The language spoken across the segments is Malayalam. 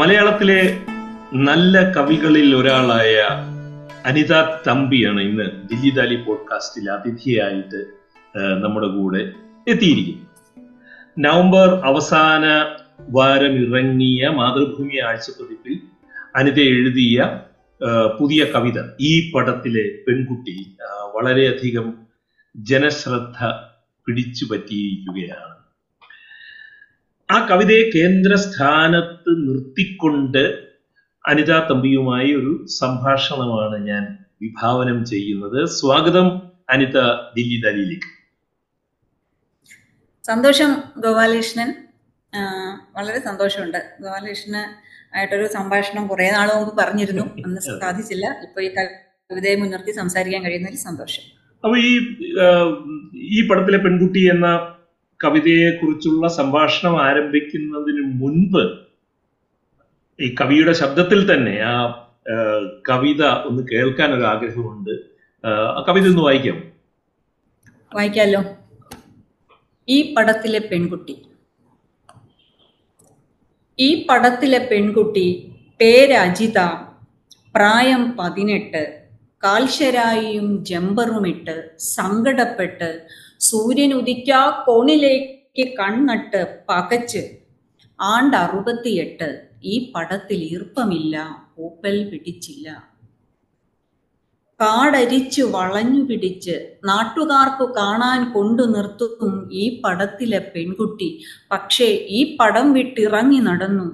മലയാളത്തിലെ നല്ല കവികളിൽ ഒരാളായ അനിത തമ്പിയാണ് ഇന്ന് ദില്ലി ദാലി പോഡ്കാസ്റ്റിൽ അതിഥിയായിട്ട് നമ്മുടെ കൂടെ എത്തിയിരിക്കുന്നത്. നവംബർ അവസാന വാരം ഇറങ്ങിയ മാതൃഭൂമി ആഴ്ചപ്പതിപ്പിൽ അനിത എഴുതിയ പുതിയ കവിത ഈ പടത്തിലെ പെൺകുട്ടി വളരെയധികം ജനശ്രദ്ധ പിടിച്ചു പറ്റിയിരിക്കുകയാണ് ആ കവിതയെ കേന്ദ്രസ്ഥാനത്ത് നിർത്തിക്കൊണ്ട് അനിത തമ്പിയുമായി ഒരു സംഭാഷണമാണ് ഞാൻ വിഭാവനം ചെയ്യുന്നത്. സ്വാഗതം അനിത ദില്ലി ദലിയിലേക്ക് സന്തോഷം ഗോപാലകൃഷ്ണൻ. വളരെ സന്തോഷമുണ്ട്. ഗോപാലകൃഷ്ണന് ആയിട്ടൊരു സംഭാഷണം കുറെ നാൾ മുമ്പ് പറഞ്ഞിരുന്നു. അന്ന് സാധിച്ചില്ല. ഇപ്പൊ ഈ കവിതയെ മുൻനിർത്തി സംസാരിക്കാൻ കഴിയുന്നതിൽ സന്തോഷം. അപ്പൊ ഈ ഈ പടത്തിലെ പെൺകുട്ടി എന്ന കവിതയെ കുറിച്ചുള്ള സംഭാഷണം ആരംഭിക്കുന്നതിന് മുൻപ് ഈ കവിയുടെ ശബ്ദത്തിൽ തന്നെ ആ കവിത ഒന്ന് കേൾക്കാൻ ഒരു ആഗ്രഹമുണ്ട് ആ, കവിത ഒന്ന് വായിക്കാം. വായിക്കാലോ. ഈ പടത്തിലെ പെൺകുട്ടി. ഈ പടത്തിലെ പെൺകുട്ടി പേര് അജിത പ്രായം പതിനെട്ട് കാൽശരായിയും ജമ്പറുമിട്ട് സങ്കടപ്പെട്ട് സൂര്യൻ ഉദിക്കാ കോണിലേക്ക് കണ്ണട്ട് പകച്ച്. ആണ്ട് അറുപത്തിയെട്ട് ഈ പടത്തിൽ ഈർപ്പമില്ല പൂപ്പൽ പിടിച്ചില്ല. കാടരിച്ച് വളഞ്ഞു പിടിച്ച് നാട്ടുകാർക്കു കാണാൻ കൊണ്ടു നിർത്തും ഈ പടത്തിലെ പെൺകുട്ടി. പക്ഷേ ഈ പടം വിട്ടിറങ്ങി നടന്നു.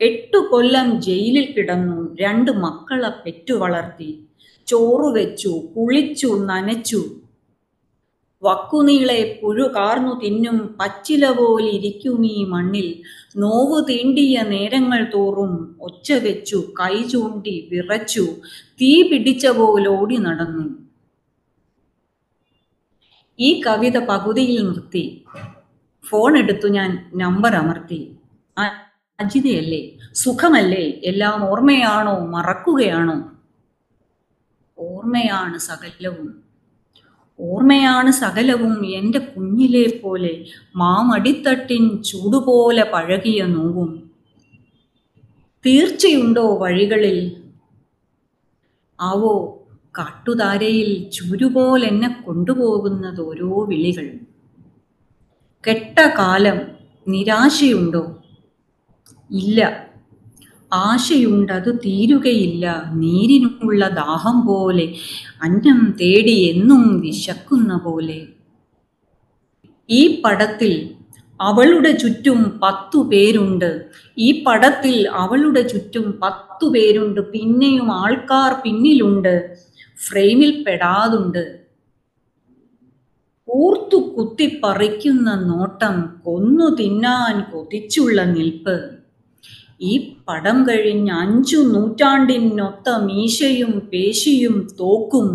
എട്ടു കൊല്ലം ജയിലിൽ കിടന്നു രണ്ട് മക്കളെ പെറ്റു വളർത്തി. ചോറു വെച്ചു കുളിച്ചു നനച്ചു. വക്കുനീളെ പുഴു കാർന്നു തിന്നും പച്ചില ഈ മണ്ണിൽ. നോവു തീണ്ടിയ നേരങ്ങൾ തോറും ഒച്ച വെച്ചു കൈ ചൂണ്ടി വിറച്ചു തീ പിടിച്ച പോലോടി നടന്നു. ഈ കവിത പകുതിയിൽ നിർത്തി. ഫോൺ എടുത്തു ഞാൻ നമ്പർ അമർത്തി. "ആ, അജിതയല്ലേ? സുഖമല്ലേ? എല്ലാം ഓർമ്മയാണോ? മറക്കുകയാണോ? ഓർമ്മയാണ് സകലവും. ഓർമ്മയാണ് സകലവും എന്റെ കുഞ്ഞിലെ പോലെ മാമടിത്തട്ടിൻ ചൂടുപോലെ പഴകിയ നോവും. തീർച്ചയുണ്ടോ വഴികളിൽ? ആവോ കാട്ടുതാരയിൽ ചുരുപോലെന്നെ കൊണ്ടുപോകുന്നത് ഓരോ വിളികൾ. കെട്ട കാലം നിരാശയുണ്ടോ? ഇല്ല. ആശയുണ്ടത് തീരുകയില്ല. നീരിനുള്ള ദാഹം പോലെ അന്നം തേടി എന്നും വിശക്കുന്ന പോലെ. ഈ പടത്തിൽ അവളുടെ ചുറ്റും പത്തു പേരുണ്ട്. ഈ പടത്തിൽ അവളുടെ ചുറ്റും പത്തു പേരുണ്ട്. പിന്നെയും ആൾക്കാർ പിന്നിലുണ്ട്. ഫ്രെയിമിൽ പെടാതുണ്ട്. ഊർത്തു കുത്തിപ്പറിക്കുന്ന നോട്ടം കൊന്നു തിന്നാൻ കൊതിച്ചുള്ള നിൽപ്പ്. ഈ പടം കഴിഞ്ഞ് അഞ്ചു നൂറ്റാണ്ടിനൊത്ത മീശയും പേശിയും തോക്കും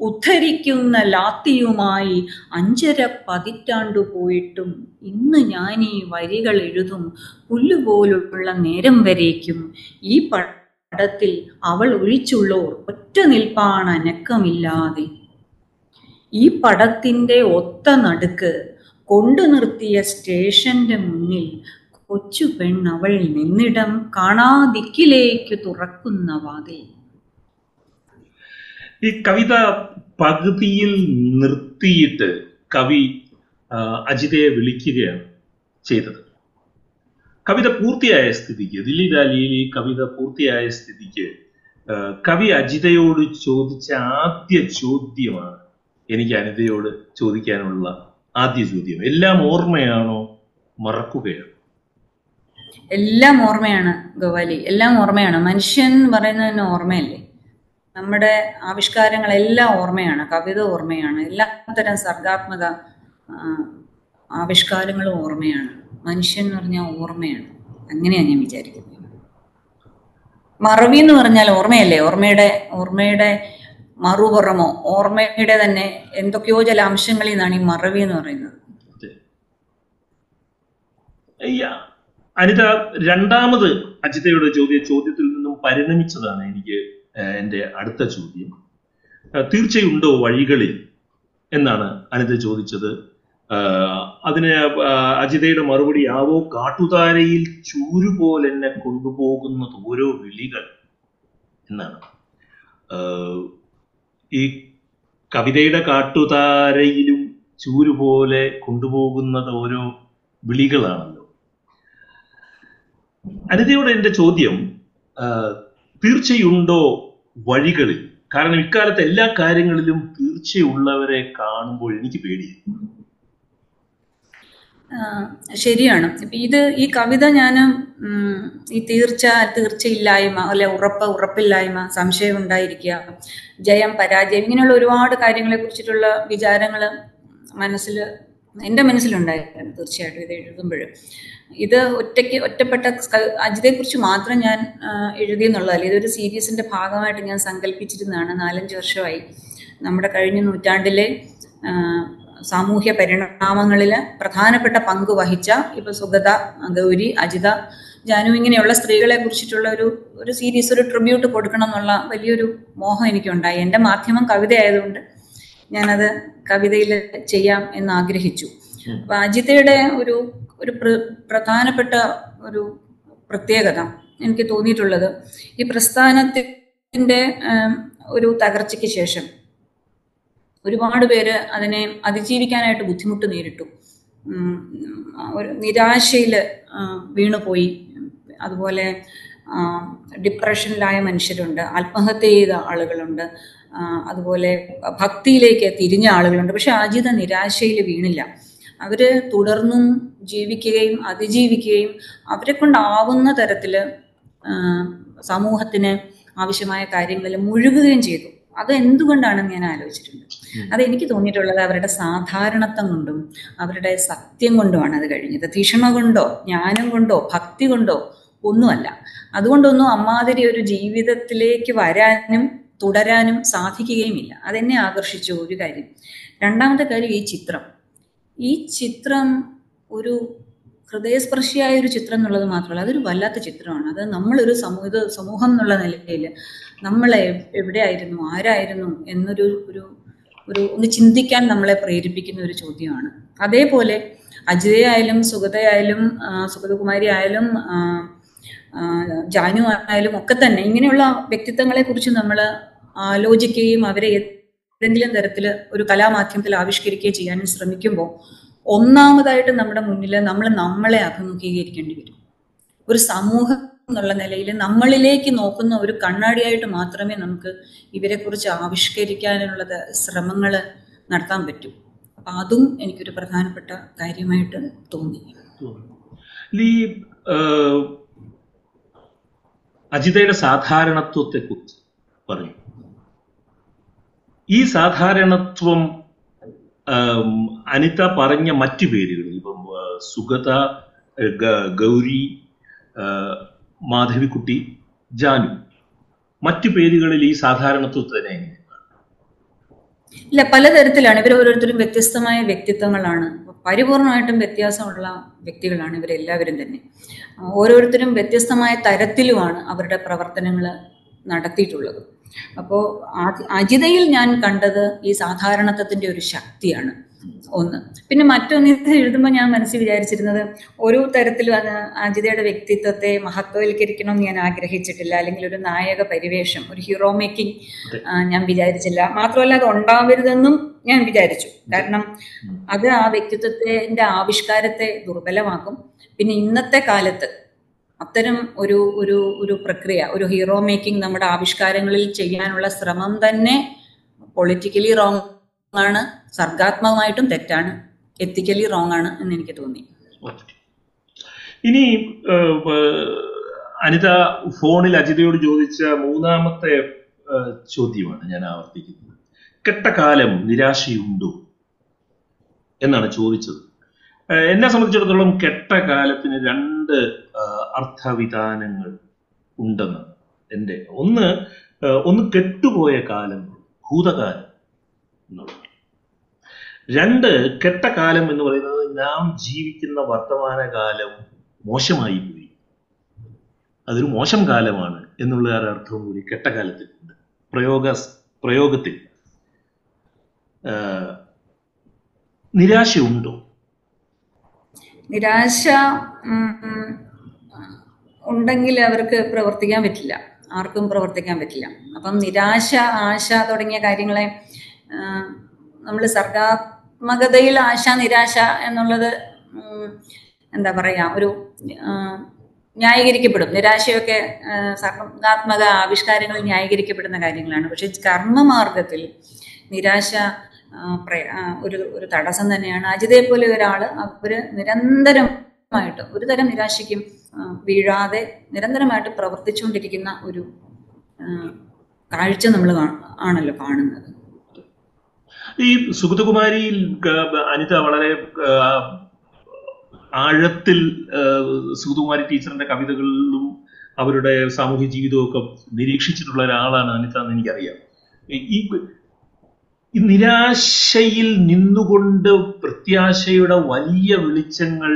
ഉദ്ധരിക്കുന്ന ലാത്തിയുമായി അഞ്ചര പതിറ്റാണ്ടു പോയിട്ടും ഇന്ന് ഞാൻ ഈ വരികൾ എഴുതും പുല്ലുപോലുള്ള നേരം വരേക്കും. ഈ പടത്തിൽ അവൾ ഒഴിച്ചുള്ളോർ ഒറ്റ നിൽപ്പാണ് അനക്കമില്ലാതെ. ഈ പടത്തിന്റെ ഒത്ത നടുക്ക് കൊണ്ടു നിർത്തിയ സ്റ്റേഷന്റെ മുന്നിൽ കൊച്ചു പെണ്ണവൾ നിന്നിടം കാണാതിക്കിലേക്ക് തുറക്കുന്ന വാതിൽ. ഈ കവിത പകുതിയിൽ നിർത്തിയിട്ട് കവി അജിതയെ വിളിക്കുകയാണ് ചെയ്തത്. കവിത പൂർത്തിയായ സ്ഥിതിക്ക് ദില്ലി ദാലിയിൽ ഈ കവിത പൂർത്തിയായ സ്ഥിതിക്ക് കവി അജിതയോട് ചോദിച്ച ആദ്യ ചോദ്യമാണ് എനിക്ക് അനിതയോട് ചോദിക്കാനുള്ള ആദ്യ ചോദ്യം. എല്ലാം ഓർമ്മയാണോ? മറക്കുകയാണോ. എല്ലാം ഓർമ്മയാണ് ഗവാലി എല്ലാം ഓർമ്മയാണ്. മനുഷ്യൻ പറയുന്നതിന് ഓർമ്മയല്ലേ? നമ്മുടെ ആവിഷ്കാരങ്ങളെല്ലാം ഓർമ്മയാണ് കവിത ഓർമ്മയാണ് എല്ലാ തരം സർഗാത്മക ആവിഷ്കാരങ്ങളും ഓർമ്മയാണ്. മനുഷ്യൻ എന്ന് പറഞ്ഞാൽ ഓർമ്മയാണ്. അങ്ങനെയാണ് ഞാൻ വിചാരിക്കുന്നത്. മറവി എന്ന് പറഞ്ഞാൽ ഓർമ്മയല്ലേ? ഓർമ്മയുടെ ഓർമ്മയുടെ മറുപുറമോ? ഓർമ്മയുടെ തന്നെ എന്തൊക്കെയോ ചില അംശങ്ങളിൽ നിന്നാണ് ഈ മറവി എന്ന് പറയുന്നത്. അനിത രണ്ടാമത് അജിതയുടെ ചോദ്യ ചോദ്യത്തിൽ നിന്നും പരിണമിച്ചതാണ് എനിക്ക് എന്റെ അടുത്ത ചോദ്യം. തീർച്ചയുണ്ടോ വഴികളിൽ എന്നാണ് അനിത ചോദിച്ചത്. അതിന് അജിതയുടെ മറുപടി ആവോ കാട്ടുതാരയിൽ ചൂരു പോലെന്നെ കൊണ്ടുപോകുന്ന ഓരോ വിളികൾ എന്നാണ്. ഈ കവിതയുടെ കാട്ടുതാരയിലും ചൂരു പോലെ കൊണ്ടുപോകുന്നത് ഓരോ വിളികളാണല്ലോ. അനിതയോട് എന്റെ ചോദ്യം തീർച്ചയുണ്ടോ വഴികളിൽ? കാരണം ഇക്കാലത്ത് എല്ലാ കാര്യങ്ങളിലും തീർച്ചയുള്ളവരെ കാണുമ്പോൾ എനിക്ക് പേടിയായി ശരിയാണ്. ഇത് ഈ കവിത ഞാൻ ഈ തീർച്ച തീർച്ചയില്ലായ്മ അല്ലെ ഉറപ്പ് ഉറപ്പില്ലായ്മ സംശയം ഉണ്ടായിരിക്കുക ജയം പരാജയം ഇങ്ങനെയുള്ള ഒരുപാട് കാര്യങ്ങളെ കുറിച്ചിട്ടുള്ള വിചാരങ്ങൾ മനസ്സിൽ എന്റെ മനസ്സിലുണ്ടായിരുന്നു തീർച്ചയായിട്ടും ഇത് എഴുതുമ്പോൾ ഇത് ഒറ്റയ്ക്ക് ഒറ്റപ്പെട്ട അജിതയെക്കുറിച്ച് മാത്രം ഞാൻ എഴുതി എന്നുള്ളതല്ല ഇതൊരു സീരീസിന്റെ ഭാഗമായിട്ട് ഞാൻ സങ്കല്പിച്ചിരുന്നതാണ്. നാലഞ്ച് വർഷമായി. നമ്മുടെ കഴിഞ്ഞ നൂറ്റാണ്ടിലെ സാമൂഹ്യ പരിണാമങ്ങളിൽ പ്രധാനപ്പെട്ട പങ്ക് വഹിച്ച ഇപ്പൊ സുഗത ഗൗരി അജിത ജാനു ഇങ്ങനെയുള്ള സ്ത്രീകളെ കുറിച്ചിട്ടുള്ള ഒരു ഒരു സീരീസ് ഒരു ട്രിബ്യൂട്ട് കൊടുക്കണം എന്നുള്ള വലിയൊരു മോഹം എനിക്കുണ്ടായി. എന്റെ മാധ്യമം കവിത ആയതുകൊണ്ട് ഞാനത് കവിതയിൽ ചെയ്യാം എന്ന് ആഗ്രഹിച്ചു അപ്പൊ അജിതയുടെ ഒരു ഒരു പ്ര- പ്രധാനപ്പെട്ട ഒരു പ്രത്യേകത എനിക്ക് തോന്നിയിട്ടുള്ളത്. ഈ പ്രസ്ഥാനത്തിന്റെ ഒരു തകർച്ചയ്ക്ക് ശേഷം ഒരുപാട് പേര് അതിനെ അതിജീവിക്കാനായിട്ട് ബുദ്ധിമുട്ട് നേരിട്ടു. ഒരു നിരാശയിൽ വീണുപോയി. അതുപോലെ ഡിപ്രഷനിലായ മനുഷ്യരുണ്ട്. ആത്മഹത്യ ചെയ്ത ആളുകളുണ്ട്. അതുപോലെ ഭക്തിയിലേക്ക് തിരിഞ്ഞ ആളുകളുണ്ട്. പക്ഷെ അജിത നിരാശയിൽ വീണില്ല. അവർ തുടർന്നും ജീവിക്കുകയും അതിജീവിക്കുകയും അവരെ കൊണ്ടാവുന്ന തരത്തിൽ സമൂഹത്തിന് ആവശ്യമായ കാര്യങ്ങളിൽ മുഴുകുകയും ചെയ്തു. അത് എന്തുകൊണ്ടാണെന്ന് ഞാൻ ആലോചിച്ചിട്ടുണ്ട്. അത് എനിക്ക് തോന്നിയിട്ടുള്ളത് അവരുടെ സാധാരണത്വം കൊണ്ടും അവരുടെ സത്യം കൊണ്ടുമാണ് അത് കഴിഞ്ഞത്. തീക്ഷണ കൊണ്ടോ ജ്ഞാനം കൊണ്ടോ ഭക്തി കൊണ്ടോ ഒന്നുമല്ല. അതുകൊണ്ടൊന്നും അമ്മാതിരി ഒരു ജീവിതത്തിലേക്ക് വരാനും തുടരാനും സാധിക്കുകയുമില്ല. അതെന്നെ ആകർഷിച്ചു ഒരു കാര്യം. രണ്ടാമത്തെ കാര്യം ഈ ചിത്രം. ഈ ചിത്രം ഒരു ഹൃദയസ്പർശിയായ ഒരു ചിത്രം എന്നുള്ളത് മാത്രമല്ല അതൊരു വല്ലാത്ത ചിത്രമാണ്. അത് നമ്മളൊരു സമൂഹ സമൂഹം എന്നുള്ള നിലയിൽ നമ്മളെ എവിടെയായിരുന്നു ആരായിരുന്നു എന്നൊരു ഒരു ഒരു ഒന്ന് ചിന്തിക്കാൻ നമ്മളെ പ്രേരിപ്പിക്കുന്ന ഒരു ചോദ്യമാണ്. അതേപോലെ അജിതയായാലും സുഗതയായാലും സുഗതകുമാരി ആയാലും ജാനു ആയാലും ഒക്കെ തന്നെ ഇങ്ങനെയുള്ള വ്യക്തിത്വങ്ങളെ കുറിച്ച് നമ്മൾ ആലോചിക്കുകയും അവരെ ഏതെങ്കിലും തരത്തിൽ ഒരു കലാമാധ്യമത്തിൽ ആവിഷ്കരിക്കുകയും ചെയ്യാനും ശ്രമിക്കുമ്പോൾ ഒന്നാമതായിട്ട് നമ്മുടെ മുന്നിൽ നമ്മൾ നമ്മളെ അഭിമുഖീകരിക്കേണ്ടി വരും. ഒരു സമൂഹം എന്നുള്ള നിലയിൽ നമ്മളിലേക്ക് നോക്കുന്ന ഒരു കണ്ണാടിയായിട്ട് മാത്രമേ നമുക്ക് ഇവരെക്കുറിച്ച് ആവിഷ്കരിക്കാനുള്ളത് ശ്രമങ്ങൾ നടത്താൻ പറ്റൂ. അപ്പം അതും എനിക്കൊരു പ്രധാനപ്പെട്ട കാര്യമായിട്ട് തോന്നി. അജിതയുടെ സാധാരണത്വത്തെ കുറിച്ച് പറഞ്ഞു ഈ സാധാരണത്വം അനിത പറഞ്ഞ മറ്റു പേരുകൾ ഇപ്പം സുഗത ഗൗരി മാധവിക്കുട്ടി ജാനു മറ്റു പേരുകളിൽ ഈ സാധാരണത്വത്തെ എങ്ങനെ ഇല്ല പലതരത്തിലാണ്. ഇവർ ഓരോരുത്തരും വ്യത്യസ്തമായ വ്യക്തിത്വങ്ങളാണ്. പരിപൂർണമായിട്ടും വ്യത്യാസമുള്ള വ്യക്തികളാണ് ഇവരെല്ലാവരും തന്നെ. ഓരോരുത്തരും വ്യത്യസ്തമായ തരത്തിലുമാണ് അവരുടെ പ്രവർത്തനങ്ങൾ നടത്തിയിട്ടുള്ളത്. അപ്പോൾ അജിതയിൽ ഞാൻ കണ്ടത് ഈ സാധാരണത്വത്തിന്റെ ഒരു ശക്തിയാണ്. ഒന്ന്. പിന്നെ മറ്റൊന്ന് എഴുതുമ്പോൾ ഞാൻ മനസ്സിൽ വിചാരിച്ചിരുന്നത് ഒരു തരത്തിലും അത് അജിതയുടെ വ്യക്തിത്വത്തെ മഹത്വവൽക്കരിക്കണം എന്ന് ഞാൻ ആഗ്രഹിച്ചിട്ടില്ല. അല്ലെങ്കിൽ ഒരു നായക പരിവേഷം ഒരു ഹീറോ മേക്കിംഗ് ഞാൻ വിചാരിച്ചില്ല. മാത്രമല്ല അത് ഉണ്ടാവരുതെന്നും ഞാൻ വിചാരിച്ചു. കാരണം അത് ആ വ്യക്തിത്വത്തിന്റെ ആവിഷ്കാരത്തെ ദുർബലമാക്കും. പിന്നെ ഇന്നത്തെ കാലത്ത് അത്തരം ഒരു ഒരു ഒരു പ്രക്രിയ ഒരു ഹീറോ മേക്കിംഗ് നമ്മുടെ ആവിഷ്കാരങ്ങളിൽ ചെയ്യാനുള്ള ശ്രമം തന്നെ പൊളിറ്റിക്കലി റോങ് ആണ് സർഗാത്മകമായിട്ടും തെറ്റാണ് എത്തിക്കലി റോങ് ആണ് എന്ന് എനിക്ക് തോന്നി. ഇനി അനിത ഫോണിൽ അജിതയോട് ചോദിച്ച മൂന്നാമത്തെ ചോദ്യമാണ് ഞാൻ ആവർത്തിക്കുന്നത്. കെട്ടകാലം നിരാശയുണ്ടോ എന്നാണ് ചോദിച്ചത്. എന്നെ സംബന്ധിച്ചിടത്തോളം കെട്ട കാലത്തിന് രണ്ട് അർത്ഥവിധാനങ്ങൾ ഉണ്ടെന്ന് എന്റെ ഒന്ന് ഒന്ന് കെട്ടുപോയ കാലം ഭൂതകാലം എന്നുള്ളത്. രണ്ട് കെട്ടകാലം എന്ന് പറയുന്നത് നാം ജീവിക്കുന്ന വർത്തമാനകാലം മോശമായി പോയി അതൊരു മോശം കാലമാണ് എന്നുള്ള അർത്ഥവും കൂടി കെട്ട കാലത്തിൽ ഉണ്ട് പ്രയോഗ പ്രയോഗത്തിൽ. നിരാശ നിരാശയുണ്ടോ? നിരാശ ഉണ്ടെങ്കിൽ അവർക്ക് പ്രവർത്തിക്കാൻ പറ്റില്ല. ആർക്കും പ്രവർത്തിക്കാൻ പറ്റില്ല. അപ്പം നിരാശ ആശ തുടങ്ങിയ കാര്യങ്ങളെ നമ്മൾ സർഗാത്മകതയിൽ ആശ നിരാശ എന്നുള്ളത് എന്താ പറയാ ഒരു ന്യായീകരിക്കപ്പെടും. നിരാശയൊക്കെ സർഗാത്മക ആവിഷ്കാരങ്ങളിൽ ന്യായീകരിക്കപ്പെടുന്ന കാര്യങ്ങളാണ്. പക്ഷെ കർമ്മമാർഗത്തിൽ നിരാശ ഒരു ഒരു തടസ്സം തന്നെയാണ്. അജിതയെ പോലെ ഒരാൾ അവർ നിരന്തരമായിട്ട് ഒരു തരം നിരാശയ്ക്കും വീഴാതെ നിരന്തരമായിട്ട് പ്രവർത്തിച്ചുകൊണ്ടിരിക്കുന്ന ഒരു കാഴ്ച നമ്മൾ ആണല്ലോ കാണുന്നത്. ഈ സുഗതകുമാരിയിൽ അനിത വളരെ ആഴത്തിൽ സുഗതകുമാരി ടീച്ചറിന്റെ കവിതകളിലും അവരുടെ സാമൂഹ്യ ജീവിതവും ഒക്കെ നിരീക്ഷിച്ചിട്ടുള്ള ഒരാളാണ് അനിത എന്ന് എനിക്കറിയാം. ഈ നിരാശയിൽ നിന്നുകൊണ്ട് പ്രത്യാശയുടെ വലിയ വെളിച്ചങ്ങൾ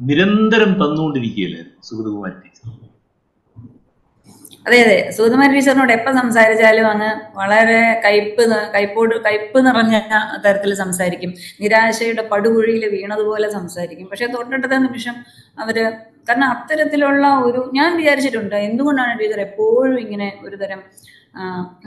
നിരന്തരം തന്നുകൊണ്ടിരിക്കുകയല്ലായിരുന്നു സുഗതകുമാരി ടീച്ചർ അതെ അതെ. സുഗതകുമാരി ടീച്ചറിനോട് എപ്പോ സംസാരിച്ചാലും അങ്ങ് വളരെ കയ്പ് കയ്പോട് കയ്പ് നിറഞ്ഞ തരത്തിൽ സംസാരിക്കും. നിരാശയുടെ പടുകുഴിയിൽ വീണതുപോലെ സംസാരിക്കും. പക്ഷെ തൊട്ടടുത്ത നിമിഷം അവർ കാരണം അത്തരത്തിലുള്ള ഒരു ഞാൻ വിചാരിച്ചിട്ടുണ്ട് എന്തുകൊണ്ടാണ് ടീച്ചർ എപ്പോഴും ഇങ്ങനെ ഒരു തരം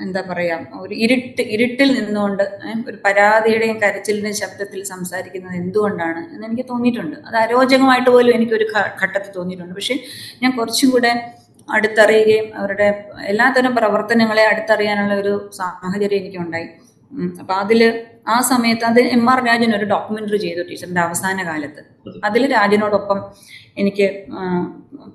എന്താ പറയാ ഒരു ഇരുട്ട് ഇരുട്ടിൽ നിന്നുകൊണ്ട് ഒരു പരാതിയുടെയും കരച്ചിലിന്റെയും ശബ്ദത്തിൽ സംസാരിക്കുന്നത് എന്തുകൊണ്ടാണ് എന്ന് എനിക്ക് തോന്നിയിട്ടുണ്ട്. അത് അരോചകമായിട്ട് പോലും എനിക്കൊരു ഘട്ടത്തിൽ തോന്നിയിട്ടുണ്ട്. പക്ഷെ ഞാൻ കുറച്ചും കൂടെ അടുത്തറിയുകയും അവരുടെ എല്ലാത്തരം പ്രവർത്തനങ്ങളെ അടുത്തറിയാനുള്ള ഒരു സാഹചര്യം എനിക്കുണ്ടായി. അപ്പൊ അതിൽ ആ സമയത്ത് അത് എം ആർ രാജൻ ഒരു ഡോക്യുമെന്ററി ചെയ്തു ടീച്ചറിന്റെ അവസാന കാലത്ത്. അതിൽ രാജനോടൊപ്പം എനിക്ക്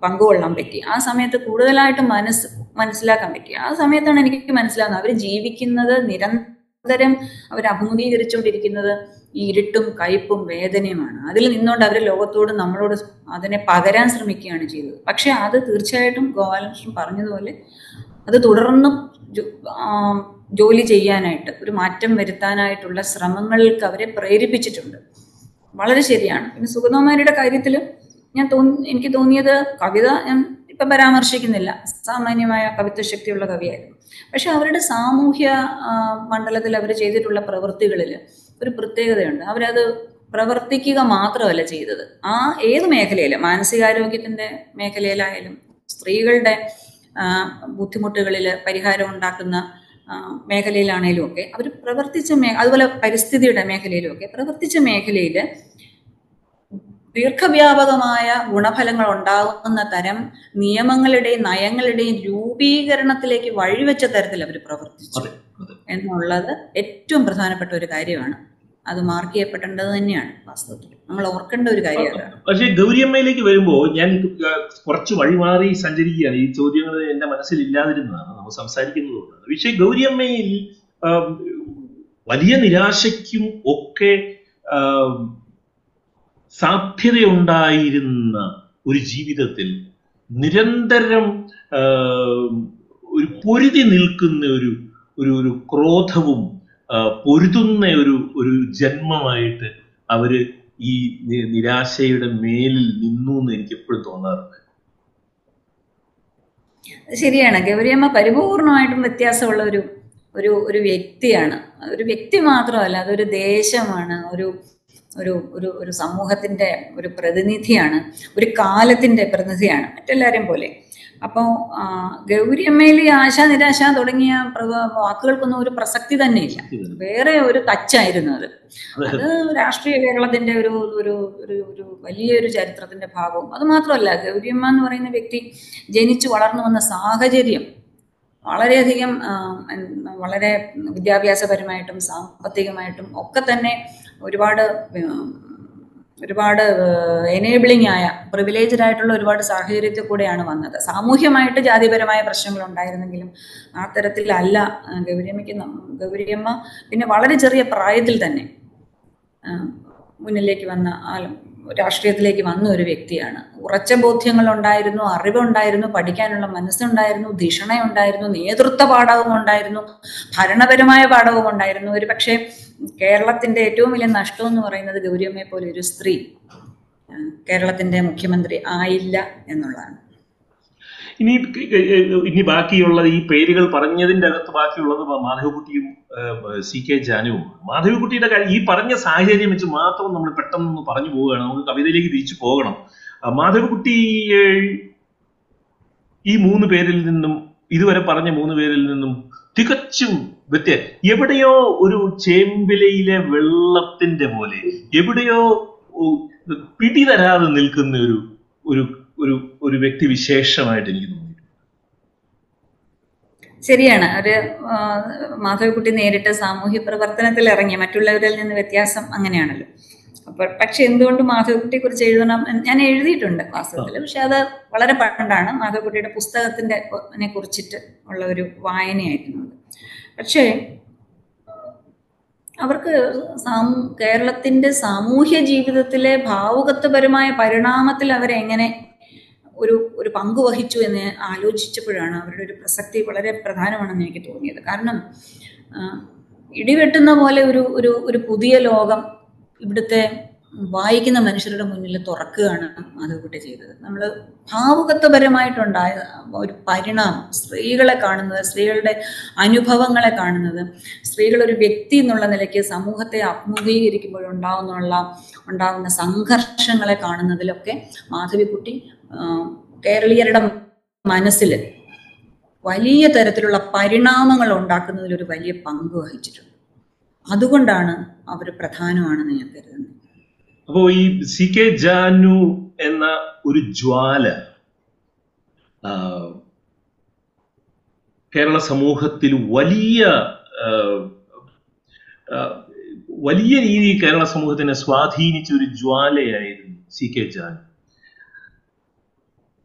പങ്കുകൊള്ളാൻ പറ്റി. ആ സമയത്ത് കൂടുതലായിട്ട് മനസ്സ് മനസ്സിലാക്കാൻ പറ്റി. ആ സമയത്താണ് എനിക്ക് മനസ്സിലാകുന്നത് അവർ ജീവിക്കുന്നത് നിരന്തരം അവർ അഭിമുഖീകരിച്ചുകൊണ്ടിരിക്കുന്നത് ഈ ഇരുട്ടും കയ്പും വേദനയുമാണ്. അതിൽ നിന്നുകൊണ്ട് അവർ ലോകത്തോട് നമ്മളോട് അതിനെ പകരാൻ ശ്രമിക്കുകയാണ് ചെയ്തത്. പക്ഷെ അത് തീർച്ചയായിട്ടും ഗോപാലകൃഷ്ണൻ പറഞ്ഞതുപോലെ അത് തുടർന്നും ജോലി ചെയ്യാനായിട്ട് ഒരു മാറ്റം വരുത്താനായിട്ടുള്ള ശ്രമങ്ങൾക്ക് അവരെ പ്രേരിപ്പിച്ചിട്ടുണ്ട്. വളരെ ശരിയാണ്. പിന്നെ സുഗതകുമാരിയുടെ കാര്യത്തിൽ ഞാൻ തോന്നി എനിക്ക് തോന്നിയത് കവിത ഞാൻ ഇപ്പൊ പരാമർശിക്കുന്നില്ല. സാമാന്യമായ കവിത്വ ശക്തിയുള്ള കവിയായിരുന്നു. പക്ഷെ അവരുടെ സാമൂഹ്യ മണ്ഡലത്തിൽ അവർ ചെയ്തിട്ടുള്ള പ്രവൃത്തികളിൽ ഒരു പ്രത്യേകതയുണ്ട്. അവരത് പ്രവർത്തിക്കുക മാത്രമല്ല ചെയ്തത്. ആ ഏത് മേഖലയിൽ മാനസികാരോഗ്യത്തിന്റെ മേഖലയിലായാലും സ്ത്രീകളുടെ ബുദ്ധിമുട്ടുകളിൽ പരിഹാരം ഉണ്ടാക്കുന്ന മേഖലയിലാണേലും ഒക്കെ അവർ പ്രവർത്തിച്ച മേ അതുപോലെ പരിസ്ഥിതിയുടെ മേഖലയിലും ഒക്കെ പ്രവർത്തിച്ച മേഖലയിൽ ദീർഘവ്യാപകമായ ഗുണഫലങ്ങൾ ഉണ്ടാകുന്ന തരം നിയമങ്ങളുടെയും നയങ്ങളുടെയും രൂപീകരണത്തിലേക്ക് വഴിവെച്ച തരത്തിൽ അവർ പ്രവർത്തിച്ചു എന്നുള്ളത് ഏറ്റവും പ്രധാനപ്പെട്ട ഒരു കാര്യമാണ്. അത് മാർക്ക് ചെയ്യപ്പെടേണ്ടത് തന്നെയാണ് വാസ്തവത്തിൽ. നമ്മൾ ഓർക്കേണ്ട ഒരു കാര്യമാണ് പക്ഷേ ഗൗരിയമ്മയിലേക്ക് വരുമ്പോൾ ഞാൻ കുറച്ച് വഴിമാറി സഞ്ചരിക്കുകയാണ്. ഈ ചോദ്യങ്ങൾ എന്റെ മനസ്സിൽ ഇല്ലാതിരുന്നതാണ്. നമ്മൾ സംസാരിക്കുന്നതുകൊണ്ടാണ് പക്ഷേ ഗൗരിയമ്മയിൽ വലിയ നിരാശയ്ക്കും ഒക്കെ സാധ്യതയുണ്ടായിരുന്ന ഒരു ജീവിതത്തിൽ നിരന്തരം ഒരു പൊരുതി നിൽക്കുന്ന ഒരു ഒരു ഒരു ക്രോധവും പൊരുതുന്ന ഒരു ഒരു ജന്മമായിട്ട് അവർ ഈ നിരാശയുടെ മേലിൽ നിന്നു എന്ന് എനിക്ക് എപ്പോഴും തോന്നാറുണ്ട് ശരിയാണ്. ഗൗരിയമ്മ പരിപൂർണമായിട്ടും വ്യത്യാസമുള്ള ഒരു ഒരു ഒരു വ്യക്തിയാണ്. ഒരു വ്യക്തി മാത്രമല്ല അതൊരു ദേശമാണ് ഒരു ഒരു ഒരു ഒരു സമൂഹത്തിന്റെ ഒരു പ്രതിനിധിയാണ് ഒരു കാലത്തിന്റെ പ്രതിനിധിയാണ് മറ്റെല്ലാവരെയും പോലെ. അപ്പോൾ ഗൗരിയമ്മയിൽ ഈ ആശ നിരാശ തുടങ്ങിയ വാക്കുകൾക്കൊന്നും ഒരു പ്രസക്തി തന്നെ ഇല്ല. വേറെ ഒരു ടച്ചായിരുന്നു അത്. അത്. രാഷ്ട്രീയ കേരളത്തിന്റെ ഒരു ഒരു ഒരു ഒരു വലിയൊരു ചരിത്രത്തിന്റെ ഭാഗവും. അത് മാത്രമല്ല ഗൗരിയമ്മ എന്ന് പറയുന്ന വ്യക്തി ജനിച്ചു വളർന്നു വന്ന സാഹചര്യം വളരെയധികം വളരെ വിദ്യാഭ്യാസപരമായിട്ടും സാമ്പത്തികമായിട്ടും ഒക്കെ തന്നെ ഒരുപാട് ഒരുപാട് എനേബിളിംഗ് ആയ പ്രിവിലേജ്ഡ് ആയിട്ടുള്ള ഒരുപാട് സാഹചര്യത്തിൽ കൂടെയാണ് വന്നത്. സാമൂഹ്യമായിട്ട് ജാതിപരമായ പ്രശ്നങ്ങൾ ഉണ്ടായിരുന്നെങ്കിലും ആ തരത്തിലല്ല ഗൗരിയമ്മയ്ക്ക് ഗൗരിയമ്മ പിന്നെ വളരെ ചെറിയ പ്രായത്തിൽ തന്നെ മുന്നിലേക്ക് വന്ന രാഷ്ട്രീയത്തിലേക്ക് വന്ന ഒരു വ്യക്തിയാണ്. ഉറച്ച ബോധ്യങ്ങൾ ഉണ്ടായിരുന്നു അറിവുണ്ടായിരുന്നു പഠിക്കാനുള്ള മനസ്സുണ്ടായിരുന്നു ധിഷണയുണ്ടായിരുന്നു നേതൃത്വ പാഠവും ഉണ്ടായിരുന്നു ഭരണപരമായ പാഠവും ഉണ്ടായിരുന്നു. ഒരു പക്ഷേ കേരളത്തിന്റെ ഏറ്റവും വലിയ നഷ്ടം എന്ന് പറയുന്നത് ഗൗരിയമ്മയെ പോലെ ഒരു സ്ത്രീ കേരളത്തിന്റെ മുഖ്യമന്ത്രി ആയില്ല എന്നുള്ളതാണ്. ഇനി ഇനി ബാക്കിയുള്ള ഈ പേരുകൾ പറഞ്ഞതിന്റെ അകത്ത് ബാക്കിയുള്ളത് മാധവക്കുട്ടിയും സി കെ ജാനുവും. മാധവിക്കുട്ടിയുടെ കാര്യം ഈ പറഞ്ഞ സാഹചര്യം വെച്ച് മാത്രം നമ്മൾ പെട്ടെന്ന് പറഞ്ഞു പോവുകയാണ്. നമുക്ക് കവിതയിലേക്ക് തിരിച്ചു പോകണം. മാധവിക്കുട്ടി ഈ മൂന്ന് പേരിൽ നിന്നും ഇതുവരെ പറഞ്ഞ മൂന്ന് പേരിൽ നിന്നും തികച്ചും വ്യത്യ എവിടെയോ ഒരു ചേമ്പിലയിലെ വെള്ളത്തിന്റെ പോലെ എവിടെയോ പിടി തരാതെ നിൽക്കുന്ന ഒരു ഒരു ഒരു ഒരു വ്യക്തി വിശേഷമായിട്ട് എനിക്ക് തോന്നി ശരിയാണ്. ഒരു മാധവിക്കുട്ടി നേരിട്ട് സാമൂഹ്യ പ്രവർത്തനത്തിൽ ഇറങ്ങി. മറ്റുള്ളവരിൽ നിന്ന് വ്യത്യാസം അങ്ങനെയാണല്ലോ. അപ്പൊ പക്ഷെ എന്തുകൊണ്ട് മാധവിക്കുട്ടിയെ കുറിച്ച് എഴുതണം ഞാൻ എഴുതിയിട്ടുണ്ട് വാസ്തവത്തിൽ. പക്ഷെ അത് വളരെ പണ്ടാണ്. മാധവിക്കുട്ടിയുടെ പുസ്തകത്തിന്റെ കുറിച്ചിട്ട് ഉള്ള ഒരു വായനയായിരുന്നു അത്. പക്ഷേ അവർക്ക് കേരളത്തിന്റെ സാമൂഹ്യ ജീവിതത്തിലെ ഭാവുകത്വപരമായ പരിണാമത്തിൽ അവരെങ്ങനെ ഒരു ഒരു പങ്ക് വഹിച്ചു എന്ന് ആലോചിച്ചപ്പോഴാണ് അവരുടെ ഒരു പ്രസക്തി വളരെ പ്രധാനമാണെന്ന് എനിക്ക് തോന്നിയത്. കാരണം ഇടിവെട്ടുന്ന പോലെ ഒരു ഒരു ഒരു പുതിയ ലോകം ഇവിടുത്തെ വായിക്കുന്ന മനുഷ്യരുടെ മുന്നിൽ തുറക്കുകയാണ് മാധവക്കുട്ടി ചെയ്തത്. നമ്മൾ ഭാവുകത്വപരമായിട്ടുണ്ടായ ഒരു പരിണാമം സ്ത്രീകളെ കാണുന്നത് സ്ത്രീകളുടെ അനുഭവങ്ങളെ കാണുന്നത് സ്ത്രീകൾ ഒരു വ്യക്തി എന്നുള്ള നിലയ്ക്ക് സമൂഹത്തെ അഭിമുഖീകരിക്കുമ്പോഴുണ്ടാവുന്നുള്ള ഉണ്ടാകുന്ന സംഘർഷങ്ങളെ കാണുന്നതിലൊക്കെ മാധവിക്കുട്ടി കേരളീയരുടെ മനസ്സിൽ വലിയ തരത്തിലുള്ള പരിണാമങ്ങൾ ഉണ്ടാക്കുന്നതിൽ ഒരു വലിയ പങ്ക് വഹിച്ചിട്ടുണ്ട്. അതുകൊണ്ടാണ് അവർ പ്രധാനമാണെന്ന് ഞാൻ കരുതുന്നത്. അപ്പോ ഈ സി കെ ജാനു എന്ന ഒരു ജ്വാല കേരള സമൂഹത്തിൽ വലിയ വലിയ രീതിയിൽ കേരള സമൂഹത്തിനെ സ്വാധീനിച്ച ഒരു ജ്വാലയായിരുന്നു സി കെ ജാനു.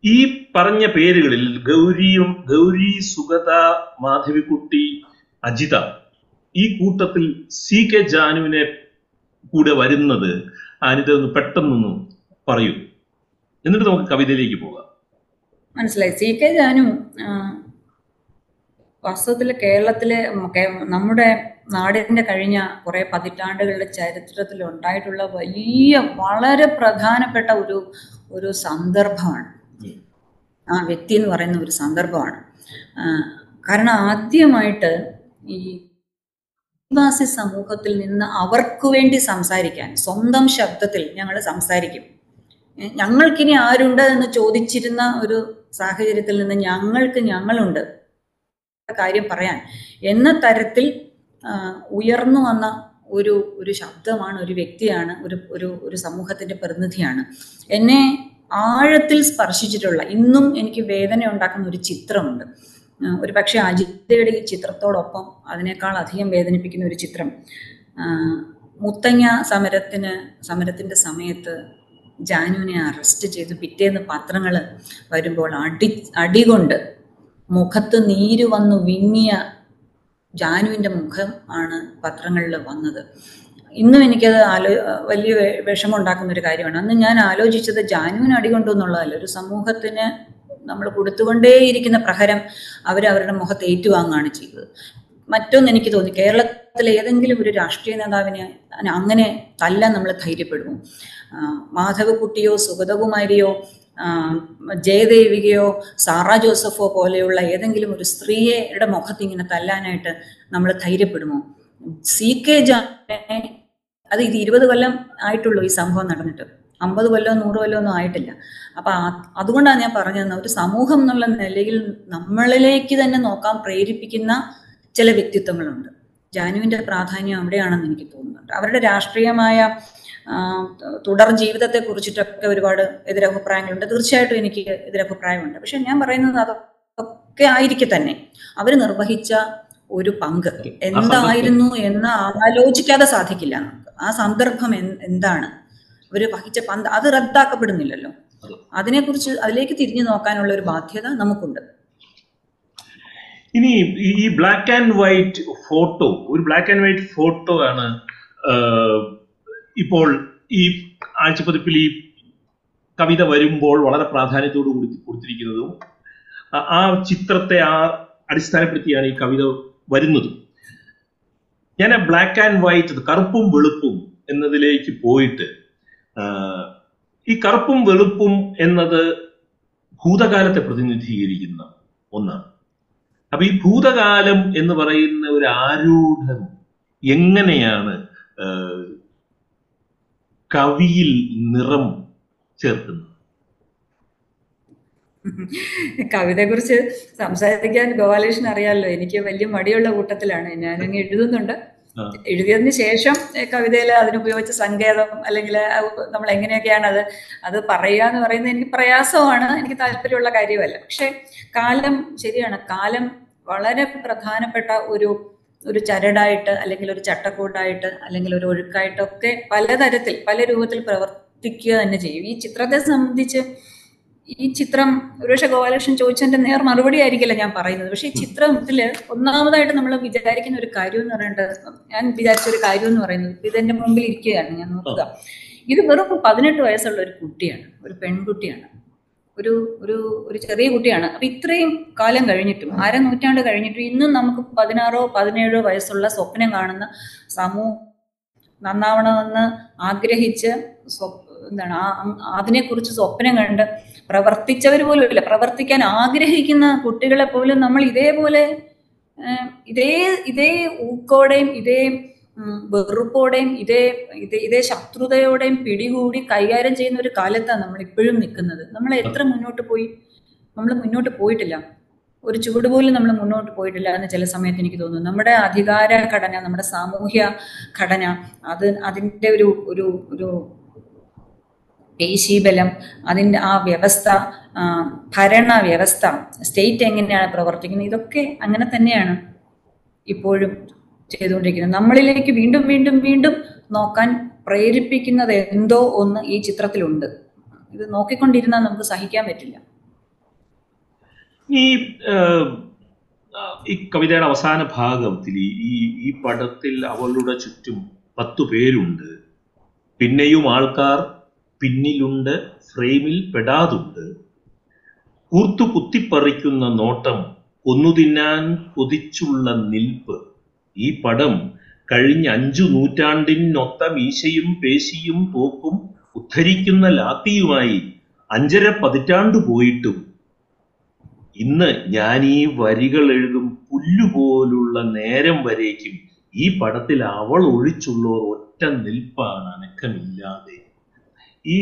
ഈ പറഞ്ഞ പേരുകളിൽ ഗൗരിയും ഗൗരി സുഗത മാധവിക്കുട്ടി അജിത ഈ കൂട്ടത്തിൽ സി കെ ജാനുവിനെ കൂടെ വരുന്നത് അനിത ഒന്ന് പെട്ടെന്നൊന്ന് പറയൂ. എന്നിട്ട് നമുക്ക് കവിതയിലേക്ക് പോകാം. മനസ്സിലായി. സി കെ ജാനു വാസ്തവത്തിൽ കേരളത്തിലെ നമ്മുടെ നാടിന്റെ കഴിഞ്ഞ കുറെ പതിറ്റാണ്ടുകളുടെ ചരിത്രത്തിൽ ഉണ്ടായിട്ടുള്ള വലിയ വളരെ പ്രധാനപ്പെട്ട ഒരു ഒരു സന്ദർഭമാണ്. ആ വ്യക്തി എന്ന് പറയുന്ന ഒരു സന്ദർഭമാണ്. കാരണം ആദ്യമായിട്ട് ഈ ആദിവാസി സമൂഹത്തിൽ നിന്ന് അവർക്ക് വേണ്ടി സംസാരിക്കാൻ സ്വന്തം ശബ്ദത്തിൽ ഞങ്ങൾ സംസാരിക്കും. ഞങ്ങൾക്കിനി ആരുണ്ട് എന്ന് ചോദിച്ചിരുന്ന ഒരു സാഹചര്യത്തിൽ നിന്ന് ഞങ്ങൾക്ക് ഞങ്ങളുണ്ട്. കാര്യം പറയാൻ എന്ന തരത്തിൽ ഉയർന്നു വന്ന ഒരു ഒരു ശബ്ദമാണ് ഒരു വ്യക്തിയാണ് ഒരു ഒരു ഒരു സമൂഹത്തിന്റെ പ്രതിനിധിയാണ്. എന്നെ ആഴത്തിൽ സ്പർശിച്ചിട്ടുള്ള ഇന്നും എനിക്ക് വേദന ഉണ്ടാക്കുന്ന ഒരു ചിത്രമുണ്ട്. ഒരു പക്ഷേ അജിതയുടെ ഈ ചിത്രത്തോടൊപ്പം അതിനേക്കാൾ അധികം വേദനിപ്പിക്കുന്ന ഒരു ചിത്രം. മുത്തങ്ങ സമരത്തിന് സമരത്തിന്റെ സമയത്ത് ജാനുവിനെ അറസ്റ്റ് ചെയ്ത് പിറ്റേന്ന് പത്രങ്ങൾ വരുമ്പോൾ അടി അടികൊണ്ട് മുഖത്ത് നീര് വന്നു വിങ്ങിയ ജാനുവിന്റെ മുഖം ആണ് പത്രങ്ങളിൽ വന്നത്. ഇന്നും എനിക്കത് ആലോ വലിയ വിഷമം ഉണ്ടാക്കുന്ന ഒരു കാര്യമാണ്. അന്ന് ഞാൻ ആലോചിച്ചത് ജാനുവിന് അടികൊണ്ടു എന്നുള്ളതല്ല ഒരു സമൂഹത്തിന് നമ്മൾ കൊടുത്തുകൊണ്ടേയിരിക്കുന്ന പ്രഹരം അവരവരുടെ മുഖത്ത് ഏറ്റുവാങ്ങുകയാണ് ചെയ്തത്. മറ്റൊന്ന് എനിക്ക് തോന്നി കേരളത്തിലെ ഏതെങ്കിലും ഒരു രാഷ്ട്രീയ നേതാവിനെ അങ്ങനെ തല്ല നമ്മൾ ധൈര്യപ്പെടുമോ? മാധവക്കുട്ടിയോ സുഗതകുമാരിയോ ജയദേവികയോ സാറ ജോസഫോ പോലെയുള്ള ഏതെങ്കിലും ഒരു സ്ത്രീയുടെ മുഖത്ത് ഇങ്ങനെ തല്ലാനായിട്ട് നമ്മൾ ധൈര്യപ്പെടുമോ? സി കെ ജാനെ അത് ഇത് ഇരുപത് കൊല്ലം ആയിട്ടുള്ളൂ ഈ സംഭവം നടന്നിട്ട്. അമ്പത് കൊല്ലമോ നൂറ് കൊല്ലമോ ഒന്നും ആയിട്ടില്ല. അപ്പൊ അതുകൊണ്ടാണ് ഞാൻ പറഞ്ഞത് ഒരു സമൂഹം എന്നുള്ള നിലയിൽ നമ്മളിലേക്ക് തന്നെ നോക്കാൻ പ്രേരിപ്പിക്കുന്ന ചില വ്യക്തിത്വങ്ങളുണ്ട്. ജാനുവിന്റെ പ്രാധാന്യം അവിടെയാണെന്ന് എനിക്ക് തോന്നുന്നുണ്ട്. അവരുടെ രാഷ്ട്രീയമായ തുടർ ജീവിതത്തെ കുറിച്ചിട്ടൊക്കെ ഒരുപാട് എതിരഭിപ്രായങ്ങളുണ്ട്. തീർച്ചയായിട്ടും എനിക്ക് എതിരഭിപ്രായമുണ്ട്. പക്ഷെ ഞാൻ പറയുന്നത് അതൊക്കെ ആയിരിക്കെ തന്നെ. അവർ നിർവഹിച്ച ഒരു പങ്ക് എന്തായിരുന്നു എന്ന് ആലോചിക്കാതെ സാധിക്കില്ല. ആ സന്ദർഭം എന്താണ്? അവർ വഹിച്ച പന്ത് അത് റദ്ദാക്കപ്പെടുന്നില്ലല്ലോ. അതെ. അതിനെക്കുറിച്ച് അതിലേക്ക് തിരിഞ്ഞു നോക്കാനുള്ള ഒരു ബാധ്യത നമുക്കുണ്ട്. ഇനി ഈ- ബ്ലാക്ക് ആൻഡ് വൈറ്റ് ഫോട്ടോ ഒരു ബ്ലാക്ക് ആൻഡ് വൈറ്റ് ഫോട്ടോ ആണ് ഇപ്പോൾ ഈ ആഴ്ചപ്പതിപ്പിൽ ഈ കവിത വരുമ്പോൾ വളരെ പ്രാധാന്യത്തോട് കൂടി കൊടുത്തിരിക്കുന്നതും ആ ചിത്രത്തെ ആ അടിസ്ഥാനപ്പെടുത്തിയാണ് ഈ കവിത വരുന്നത്. ഞാൻ ആ ബ്ലാക്ക് ആൻഡ് വൈറ്റ് കറുപ്പും വെളുപ്പും എന്നതിലേക്ക് പോയിട്ട് ഈ കറുപ്പും വെളുപ്പും എന്നത് ഭൂതകാലത്തെ പ്രതിനിധീകരിക്കുന്ന ഒന്നാണ്. അപ്പൊ ഈ ഭൂതകാലം എന്ന് പറയുന്ന ഒരു ആരൂഢം എങ്ങനെയാണ് കവിയിൽ നിറം ചേർക്കുന്നത്? കവിതയെ കുറിച്ച് സംസാരിക്കാൻ ഗോപാലകൃഷ്ണൻ അറിയാമല്ലോ എനിക്ക് വലിയ മടിയുള്ള കൂട്ടത്തിലാണ്. ഞാനങ്ങ് എഴുതുന്നുണ്ട്. ആ. എഴുതിയതിന് ശേഷം കവിതയിൽ അതിനുപയോഗിച്ച സങ്കേതം അല്ലെങ്കിൽ നമ്മൾ എങ്ങനെയൊക്കെയാണ് അത് അത് പറയുക എന്ന് പറയുന്നത് എനിക്ക് പ്രയാസമാണ്. എനിക്ക് താല്പര്യമുള്ള കാര്യമല്ല. പക്ഷെ കാലം ശരിയാണ്. കാലം വളരെ പ്രധാനപ്പെട്ട ഒരു ഒരു ചരടായിട്ട് അല്ലെങ്കിൽ ഒരു ചട്ടക്കൂടായിട്ട് അല്ലെങ്കിൽ ഒരു ഒഴുക്കായിട്ടൊക്കെ പലതരത്തിൽ പല രൂപത്തിൽ പ്രവർത്തിക്കുക തന്നെ ചെയ്യും. ഈ ചിത്രത്തെ സംബന്ധിച്ച് ഈ ചിത്രം ഒരുപക്ഷെ ഗോപാലകൃഷ്ണൻ ചോദിച്ചതിന്റെ നേർ മറുപടി ആയിരിക്കില്ല ഞാൻ പറയുന്നത്. പക്ഷെ ഈ ചിത്രത്തിൽ ഒന്നാമതായിട്ട് നമ്മൾ വിചാരിക്കുന്ന ഒരു കാര്യം എന്ന് പറയേണ്ടത് ഞാൻ വിചാരിച്ച ഒരു കാര്യം എന്ന് പറയുന്നത് ഇത് ഇതെന്റെ മുമ്പിൽ ഇരിക്കുകയാണ് ഞാൻ നോക്കുക. ഇത് വെറും പതിനെട്ട് വയസ്സുള്ള ഒരു കുട്ടിയാണ് ഒരു പെൺകുട്ടിയാണ്. ഒരു ഒരു ഒരു ചെറിയ കുട്ടിയാണ്. അപ്പൊ ഇത്രയും കാലം കഴിഞ്ഞിട്ടും അര നൂറ്റാണ്ട് കഴിഞ്ഞിട്ടും ഇന്നും നമുക്ക് പതിനാറോ പതിനേഴോ വയസ്സുള്ള സ്വപ്നം കാണുന്ന സമൂഹം നന്നാവണമെന്ന് ആഗ്രഹിച്ച് എന്താണ് ആ അതിനെക്കുറിച്ച് സ്വപ്നം കണ്ട് പ്രവർത്തിച്ചവർ പോലും ഇല്ല പ്രവർത്തിക്കാൻ ആഗ്രഹിക്കുന്ന കുട്ടികളെ പോലും നമ്മൾ ഇതേപോലെ ഇതേ ഇതേ ഊക്കോടെയും ഇതേ വെറുപ്പോടെയും ഇതേ ഇതേ ഇതേ ശത്രുതയോടെയും പിടികൂടി കൈകാര്യം ചെയ്യുന്ന ഒരു കാലത്താണ് നമ്മൾ ഇപ്പോഴും നിൽക്കുന്നത്. നമ്മൾ എത്ര മുന്നോട്ട് പോയി നമ്മൾ മുന്നോട്ട് പോയിട്ടില്ല. ഒരു ചുവട് പോലും നമ്മൾ മുന്നോട്ട് പോയിട്ടില്ല എന്ന് ചില സമയത്ത് എനിക്ക് തോന്നുന്നു. നമ്മുടെ അധികാര ഘടന നമ്മുടെ സാമൂഹ്യ ഘടന അത് അതിന്റെ ഒരു ഒരു ഒരു പേശീബലം അതിന്റെ ആ വ്യവസ്ഥ ഭരണ വ്യവസ്ഥ സ്റ്റേറ്റ് എങ്ങനെയാണ് പ്രവർത്തിക്കുന്നത് ഇതൊക്കെ അങ്ങനെ തന്നെയാണ് ഇപ്പോഴും ചെയ്തുകൊണ്ടിരിക്കുന്നത്. നമ്മളിലേക്ക് വീണ്ടും വീണ്ടും വീണ്ടും നോക്കാൻ പ്രേരിപ്പിക്കുന്നത് എന്തോ ഒന്ന് ഈ ചിത്രത്തിലുണ്ട്. ഇത് നോക്കിക്കൊണ്ടിരുന്നാൽ നമുക്ക് സഹിക്കാൻ പറ്റില്ല. ഈ ഈ കവിതയുടെ അവസാന ഭാഗത്തിൽ ഈ ഈ പടത്തിൽ അവളുടെ ചുറ്റും പത്തു പേരുണ്ട്. പിന്നെയും ആൾക്കാർ പിന്നിലുണ്ട് ഫ്രെയിമിൽ പെടാതുണ്ട്. കൂർത്തു കുത്തിപ്പറിക്കുന്ന നോട്ടം കൊന്നു തിന്നാൻ കൊതിച്ചുള്ള നിൽപ്പ്. ഈ പടം കഴിഞ്ഞ അഞ്ചു നൂറ്റാണ്ടിനൊത്ത മീശയും പേശിയും പോക്കും ഉദ്ധരിക്കുന്ന ലാത്തിയുമായി അഞ്ചര പതിറ്റാണ്ട് പോയിട്ടും ഇന്ന് ഞാൻ ഈ വരികൾ എഴുതും പുല്ലുപോലുള്ള നേരം വരേക്കും ഈ പടത്തിൽ അവൾ ഒഴിച്ചുള്ളവർ ഒറ്റ നിൽപ്പാണ് അനക്കമില്ലാതെ. ഈ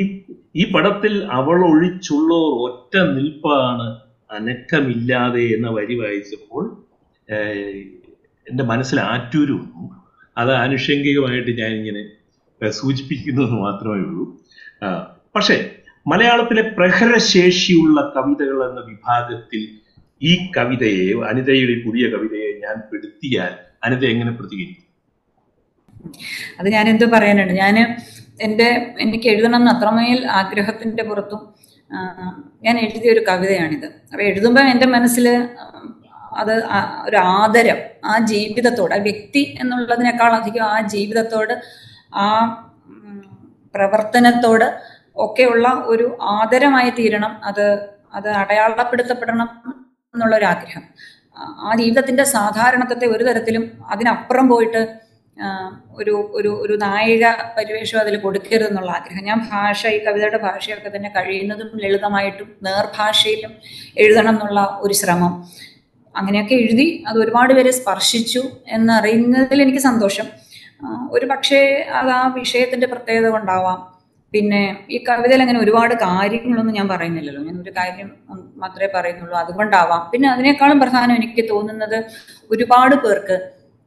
ഈ പടത്തിൽ അവൾ ഒഴിച്ചുള്ളോർ ഒറ്റ നിൽപ്പാണ് അനക്കമില്ലാതെ എന്ന വരി വായിച്ചപ്പോൾ എന്റെ മനസ്സിൽ ആറ്റൂര് വന്നു. അത് ആനുഷംഗികമായിട്ട് സൂചിപ്പിക്കുന്നു എന്ന് മാത്രമേ ഉള്ളൂ. പക്ഷേ മലയാളത്തിലെ പ്രഹരശേഷിയുള്ള കവിതകൾ എന്ന വിഭാഗത്തിൽ ഈ കവിതയെ അനിതയുടെ പുതിയ കവിതയെ ഞാൻ പെടുത്തിയാൽ അനിത എങ്ങനെ പ്രതികരിക്കും? അത് ഞാൻ എന്തോ പറയാനുണ്ട്? ഞാൻ എന്റെ എനിക്ക് എഴുതണം എന്ന് അത്രമേൽ ആഗ്രഹത്തിന്റെ പുറത്തും ഞാൻ എഴുതിയ ഒരു കവിതയാണിത്. അപ്പോൾ എഴുതുമ്പോൾ എന്റെ മനസ്സിൽ അത് ഒരു ആദരം ആ ജീവിതത്തോട് ആ വ്യക്തി എന്നുള്ളതിനേക്കാൾ അധികം ആ ജീവിതത്തോട് ആ പ്രവർത്തനത്തോട് ഒക്കെയുള്ള ഒരു ആദരമായി തീരണം അത് അത് അടയാളപ്പെടുത്തപ്പെടണം എന്നുള്ളൊരാഗ്രഹം. ആ- ജീവിതത്തിന്റെ സാധാരണത്വത്തെ ഒരു തരത്തിലും അതിനപ്പുറം പോയിട്ട് ഒരു ഒരു ഒരു നായിക പരിവേഷം അതിൽ കൊടുക്കരുത് എന്നുള്ള ആഗ്രഹം. ഞാൻ ഭാഷ ഈ കവിതയുടെ ഭാഷയൊക്കെ തന്നെ കഴിയുന്നതും ലളിതമായിട്ടും നേർഭാഷയിലും എഴുതണം എന്നുള്ള ഒരു ശ്രമം. അങ്ങനെയൊക്കെ എഴുതി അത് ഒരുപാട് പേരെ സ്പർശിച്ചു എന്നറിയുന്നതിൽ എനിക്ക് സന്തോഷം. ഒരു പക്ഷേ അത് ആ വിഷയത്തിന്റെ പ്രത്യേകത കൊണ്ടാവാം. പിന്നെ ഈ കവിതയിൽ അങ്ങനെ ഒരുപാട് കാര്യങ്ങളൊന്നും ഞാൻ പറയുന്നില്ലല്ലോ. ഞാൻ ഒരു കാര്യം മാത്രമേ പറയുന്നുള്ളൂ. അതുകൊണ്ടാവാം. പിന്നെ അതിനേക്കാളും പ്രധാനം എനിക്ക് തോന്നുന്നത് ഒരുപാട് പേർക്ക്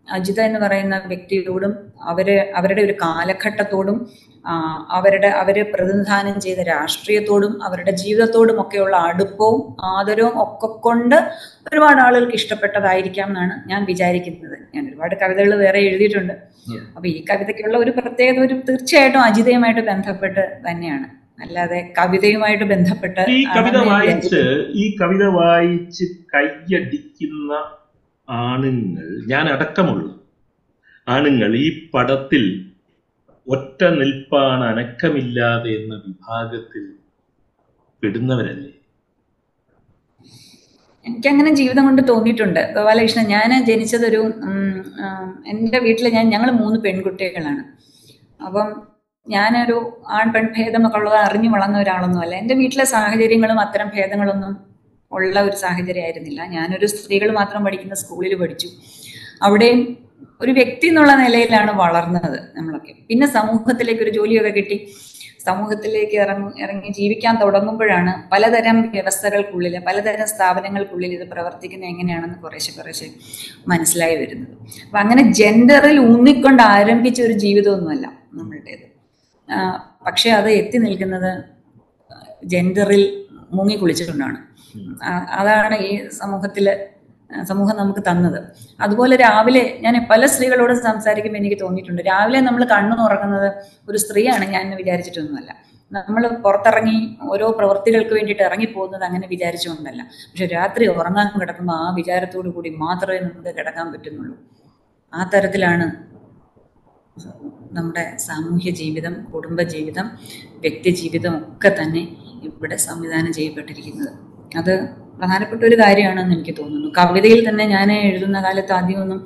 അജിത എന്ന് പറയുന്ന വ്യക്തിയോടും അവർ അവരുടെ ഒരു കാലഘട്ടത്തോടും അവരുടെ അവർ പ്രതിനിധാനം ചെയ്ത രാഷ്ട്രീയത്തോടും അവരുടെ ജീവിതത്തോടും ഒക്കെയുള്ള അടുപ്പവും ആദരവും ഒക്കെ കൊണ്ട് ഒരുപാട് ആളുകൾക്ക് ഇഷ്ടപ്പെട്ടതായിരിക്കാം എന്നാണ് ഞാൻ വിചാരിക്കുന്നത്. ഞാൻ ഒരുപാട് കവിതകൾ വേറെ എഴുതിയിട്ടുണ്ട്. അപ്പൊ ഈ കവിതയ്ക്കുള്ള ഒരു പ്രത്യേകത ഒരു തീർച്ചയായിട്ടും അജിതയുമായിട്ട് ബന്ധപ്പെട്ട് തന്നെയാണ്. അല്ലാതെ കവിതയുമായിട്ട് ബന്ധപ്പെട്ട് ഈ കവിത വായിച്ച് ഈ കവിത വായിച്ച് കയ്യടിക്കുന്ന ആണുങ്ങൾ ഞാൻ അടക്കമുള്ള. ആണുങ്ങൾ ഈ പടത്തിൽ ഒറ്റ നിൽപ്പാണ് അനക്കമില്ലാതെ എന്ന വിഭാഗത്തിൽ പെടുന്നവരല്ലേ? എനിക്ക് അങ്ങനെ ജീവിതം കൊണ്ട് തോന്നിയിട്ടുണ്ട്. ഗോപാലകൃഷ്ണൻ ഞാൻ ജനിച്ചതൊരു എന്റെ വീട്ടിൽ ഞാൻ ഞങ്ങൾ മൂന്ന് പെൺകുട്ടികളാണ്. അപ്പം ഞാനൊരു ആൺ പെൺ ഭേദമൊക്കെ ഉള്ളത് അറിഞ്ഞു വളർന്ന ഒരാളൊന്നുമല്ല. എന്റെ വീട്ടിലെ സാഹചര്യങ്ങളും അത്തരം ഭേദങ്ങളൊന്നും ഉള്ള ഒരു സാഹചര്യമായിരുന്നില്ല. ഞാനൊരു സ്ത്രീകൾ മാത്രം പഠിക്കുന്ന സ്കൂളിൽ പഠിച്ചു. അവിടെയും ഒരു വ്യക്തി എന്നുള്ള നിലയിലാണ് വളർന്നത് നമ്മളൊക്കെ. പിന്നെ സമൂഹത്തിലേക്ക് ഒരു ജോലിയൊക്കെ കിട്ടി. സമൂഹത്തിലേക്ക് ഇറങ്ങി ഇറങ്ങി ജീവിക്കാൻ തുടങ്ങുമ്പോഴാണ് പലതരം വ്യവസ്ഥകൾക്കുള്ളിൽ പലതരം സ്ഥാപനങ്ങൾക്കുള്ളിൽ ഇത് പ്രവർത്തിക്കുന്നത് എങ്ങനെയാണെന്ന് കുറേശ്ശെ കുറേശ്ശെ മനസ്സിലായി വരുന്നത്. അപ്പം അങ്ങനെ ജെൻഡറിൽ ഊന്നിക്കൊണ്ട് ആരംഭിച്ച ഒരു ജീവിതമൊന്നുമല്ല നമ്മളുടേത്. പക്ഷെ അത് എത്തി നിൽക്കുന്നത് ജെൻഡറിൽ മുങ്ങി കുളിച്ചുകൊണ്ടാണ്. അതാണ് ഈ സമൂഹത്തിൽ സമൂഹം നമുക്ക് തന്നത്. അതുപോലെ രാവിലെ ഞാൻ പല സ്ത്രീകളോട് സംസാരിക്കുമ്പോൾ എനിക്ക് തോന്നിയിട്ടുണ്ട്. രാവിലെ നമ്മൾ കണ്ണു തുറക്കുന്നത് ഒരു സ്ത്രീയാണ് ഞാൻ വിചാരിച്ചിട്ടൊന്നുമല്ല. നമ്മൾ പുറത്തിറങ്ങി ഓരോ പ്രവൃത്തികൾക്ക് വേണ്ടിയിട്ട് ഇറങ്ങി പോകുന്നത് അങ്ങനെ വിചാരിച്ചുകൊണ്ടല്ല. പക്ഷെ രാത്രി ഉറങ്ങാൻ കിടക്കുമ്പോൾ ആ വിചാരത്തോടു കൂടി മാത്രമേ നമുക്ക് കിടക്കാൻ പറ്റുന്നുള്ളൂ. ആ തരത്തിലാണ് നമ്മുടെ സാമൂഹ്യ ജീവിതം കുടുംബ ജീവിതം വ്യക്തി ജീവിതം ഒക്കെ തന്നെ ഇവിടെ സംവിധാനം ചെയ്യപ്പെട്ടിരിക്കുന്നത്. അത് പ്രധാനപ്പെട്ട ഒരു കാര്യമാണെന്ന് എനിക്ക് തോന്നുന്നു. കവിതയിൽ തന്നെ ഞാൻ എഴുതുന്ന കാലത്ത് ആദ്യമൊന്നും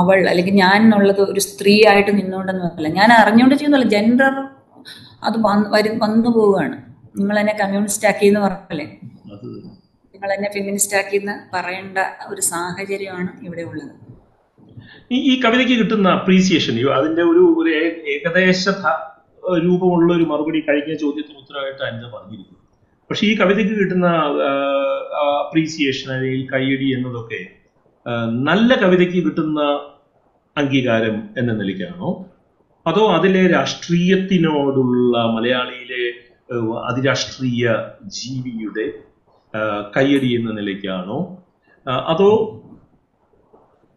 അവൾ അല്ലെങ്കിൽ ഞാൻ എന്നുള്ളത് ഒരു സ്ത്രീ ആയിട്ട് നിന്നുകൊണ്ടൊന്നുമല്ല ഞാൻ അറിഞ്ഞുകൊണ്ട് ചെയ്യുന്നില്ല ജെൻഡർ അത് വന്ന് വരും വന്നു പോവുകയാണ്. നിങ്ങൾ എന്നെ കമ്മ്യൂണിസ്റ്റ് ആക്കി എന്ന് പറഞ്ഞല്ലേ നിങ്ങൾ എന്നെ ഫെമിനിസ്റ്റ് ആക്കി എന്ന് പറയേണ്ട ഒരു സാഹചര്യമാണ് ഇവിടെ ഉള്ളത്. ഈ ഈ കവിതയ്ക്ക് കിട്ടുന്ന അപ്രീസിയേഷൻ അതിന്റെ ഒരു ഒരു ഏകദേശ രൂപമുള്ള ഒരു മറുപടി കഴിഞ്ഞ ചോദ്യത്തിന് ഉത്തരവായിട്ട് അനിത പറഞ്ഞിരിക്കുന്നു. പക്ഷെ ഈ കവിതയ്ക്ക് കിട്ടുന്ന അപ്രീസിയേഷൻ അല്ലെങ്കിൽ കയ്യടി എന്നതൊക്കെ നല്ല കവിതയ്ക്ക് കിട്ടുന്ന അംഗീകാരം എന്ന നിലയ്ക്കാണോ? അതോ അതിലെ രാഷ്ട്രീയത്തിനോടുള്ള മലയാളിയിലെ അതിരാഷ്ട്രീയ ജീവിയുടെ കയ്യടി എന്ന നിലയ്ക്കാണോ? അതോ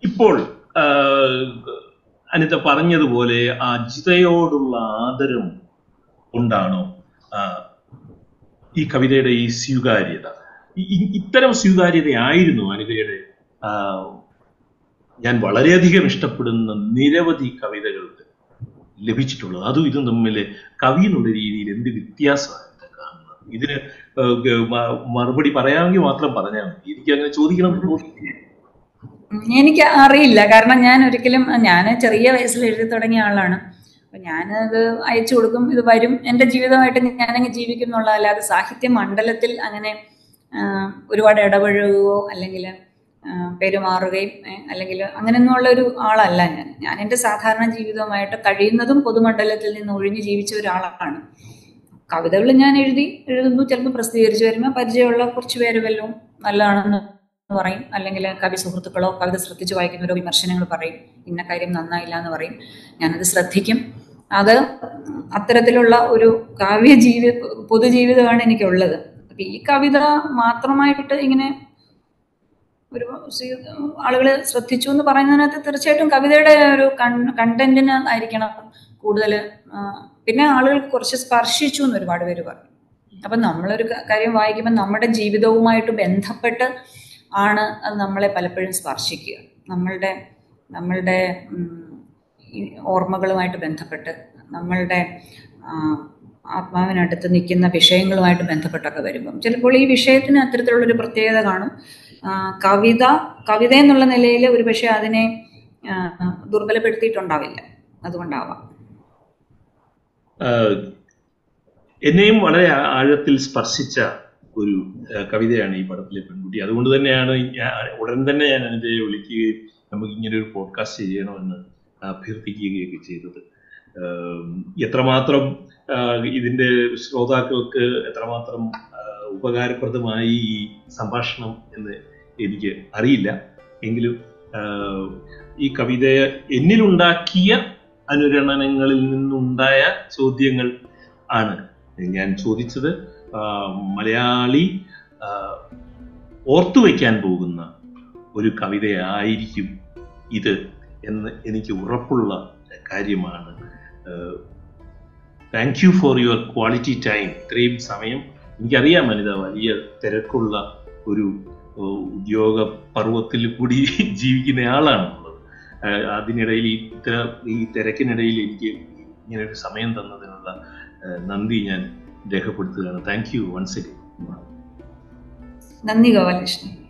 ഇപ്പോൾ അനിത പറഞ്ഞതുപോലെ ആ ജിതയോടുള്ള ആദരം കൊണ്ടാണോ ഈ കവിതയുടെ ഈ സ്വീകാര്യത. ഇത്തരം സ്വീകാര്യതയായിരുന്നു അനിതയുടെ ഞാൻ വളരെയധികം ഇഷ്ടപ്പെടുന്ന നിരവധി കവിതകൾക്ക് ലഭിച്ചിട്ടുള്ളത്. അതും ഇതും തമ്മിൽ കവി എന്നുള്ള രീതിയിൽ എന്ത് വ്യത്യാസമാണ് കാണുന്നത്? ഇതിന് മറുപടി പറയാമെങ്കിൽ മാത്രം പറഞ്ഞാൽ മതി. എനിക്ക് അങ്ങനെ ചോദിക്കണം എനിക്ക് അറിയില്ല. കാരണം ഞാൻ ഒരിക്കലും ഞാൻ ചെറിയ വയസ്സിൽ എഴുതി തുടങ്ങിയ ആളാണ്. അപ്പൊ ഞാനത് അയച്ചു കൊടുക്കും. ഇത് വരും. എന്റെ ജീവിതമായിട്ട് ഞാനങ്ങ് ജീവിക്കും എന്നുള്ള അല്ലാതെ സാഹിത്യ മണ്ഡലത്തിൽ അങ്ങനെ ഒരുപാട് ഇടപഴകുകയോ അല്ലെങ്കിൽ പെരുമാറുകയും അല്ലെങ്കിൽ അങ്ങനെയൊന്നുള്ള ഒരു ആളല്ല ഞാൻ. ഞാൻ എന്റെ സാധാരണ ജീവിതവുമായിട്ട് കഴിയുന്നതും പൊതുമണ്ഡലത്തിൽ നിന്ന് ഒഴിഞ്ഞു ജീവിച്ച ഒരാളാണ്. കവിതകൾ ഞാൻ എഴുതി എഴുതുന്നു. ചിലപ്പോൾ പ്രസിദ്ധീകരിച്ചു വരുമ്പോൾ പരിചയമുള്ള കുറച്ച് പേര് വല്ലതും നല്ലതാണെന്ന് പറയും. അല്ലെങ്കിൽ കവി സുഹൃത്തുക്കളോ കവിത ശ്രദ്ധിച്ച് വായിക്കുന്നവരോ വിമർശനങ്ങൾ പറയും. ഇന്ന കാര്യം നന്നായില്ല എന്ന് പറയും. ഞാനത് ശ്രദ്ധിക്കും. അത് അത്തരത്തിലുള്ള ഒരു കാവ്യ ജീവി പൊതുജീവിതമാണ് എനിക്കുള്ളത്. അപ്പൊ ഈ കവിത മാത്രമായിട്ട് ഇങ്ങനെ ഒരു ആളുകൾ ശ്രദ്ധിച്ചു എന്ന് പറയുന്നതിനകത്ത് തീർച്ചയായിട്ടും കവിതയുടെ ഒരു കണ്ടന്റിന് ആയിരിക്കണം കൂടുതൽ പിന്നെ ആളുകൾ കുറച്ച് സ്പർശിച്ചു എന്ന് ഒരുപാട് പേര് പറഞ്ഞു. അപ്പം നമ്മളൊരു കാര്യം വായിക്കുമ്പോൾ നമ്മുടെ ജീവിതവുമായിട്ട് ബന്ധപ്പെട്ട് ആണ് അത് നമ്മളെ പലപ്പോഴും സ്പർശിക്കുക. നമ്മളുടെ നമ്മളുടെ ഓർമ്മകളുമായിട്ട് ബന്ധപ്പെട്ട് നമ്മളുടെ ആത്മാവിനടുത്ത് നിൽക്കുന്ന വിഷയങ്ങളുമായിട്ട് ബന്ധപ്പെട്ടൊക്കെ വരുമ്പം ചിലപ്പോൾ ഈ വിഷയത്തിന് അത്തരത്തിലുള്ളൊരു പ്രത്യേകത കാണും. കവിത കവിത എന്നുള്ള നിലയിൽ ഒരു പക്ഷേ അതിനെ ദുർബലപ്പെടുത്തിയിട്ടുണ്ടാവില്ല. അതുകൊണ്ടാവാം. എന്നെയും വളരെ ആഴത്തിൽ സ്പർശിച്ച ഒരു കവിതയാണ് ഈ പടത്തിലെ പെൺകുട്ടി. അതുകൊണ്ട് തന്നെയാണ് ഉടൻ തന്നെ ഞാൻ അനുജയെ വിളിക്കുകയും നമുക്ക് ഇങ്ങനെ ഒരു പോഡ്കാസ്റ്റ് ചെയ്യണമെന്ന് അഭ്യർത്ഥിക്കുകയൊക്കെ ചെയ്തത്. എത്രമാത്രം ഇതിന്റെ ശ്രോതാക്കൾക്ക് എത്രമാത്രം ഉപകാരപ്രദമായി ഈ സംഭാഷണം എന്ന് എനിക്ക് അറിയില്ല. എങ്കിലും ഈ കവിതയെ എന്നിലുണ്ടാക്കിയ അനുരണനങ്ങളിൽ നിന്നുണ്ടായ ചോദ്യങ്ങൾ ആണ് ഞാൻ ചോദിച്ചത്. മലയാളി ഓർത്തു വയ്ക്കാൻ പോകുന്ന ഒരു കവിതയായിരിക്കും ഇത്. എന്ന് എനിക്ക് ഉറപ്പുള്ള കാര്യമാണ്. Thank you for your quality time ഇത്രയും സമയം എനിക്കറിയാം അനിത വലിയ തിരക്കുള്ള ഒരു ഉദ്യോഗ പർവത്തിൽ കൂടി ജീവിക്കുന്ന ആളാണുള്ളത്. അതിനിടയിൽ ഇത്ര- ഈ തിരക്കിനിടയിൽ എനിക്ക് ഇങ്ങനെ ഒരു സമയം തന്നതിനുള്ള നന്ദി ഞാൻ രേഖപ്പെടുത്തുകയാണ്. താങ്ക് യു വൺസ് അഗൈൻ നന്ദി ഗോപാലകൃഷ്ണൻ.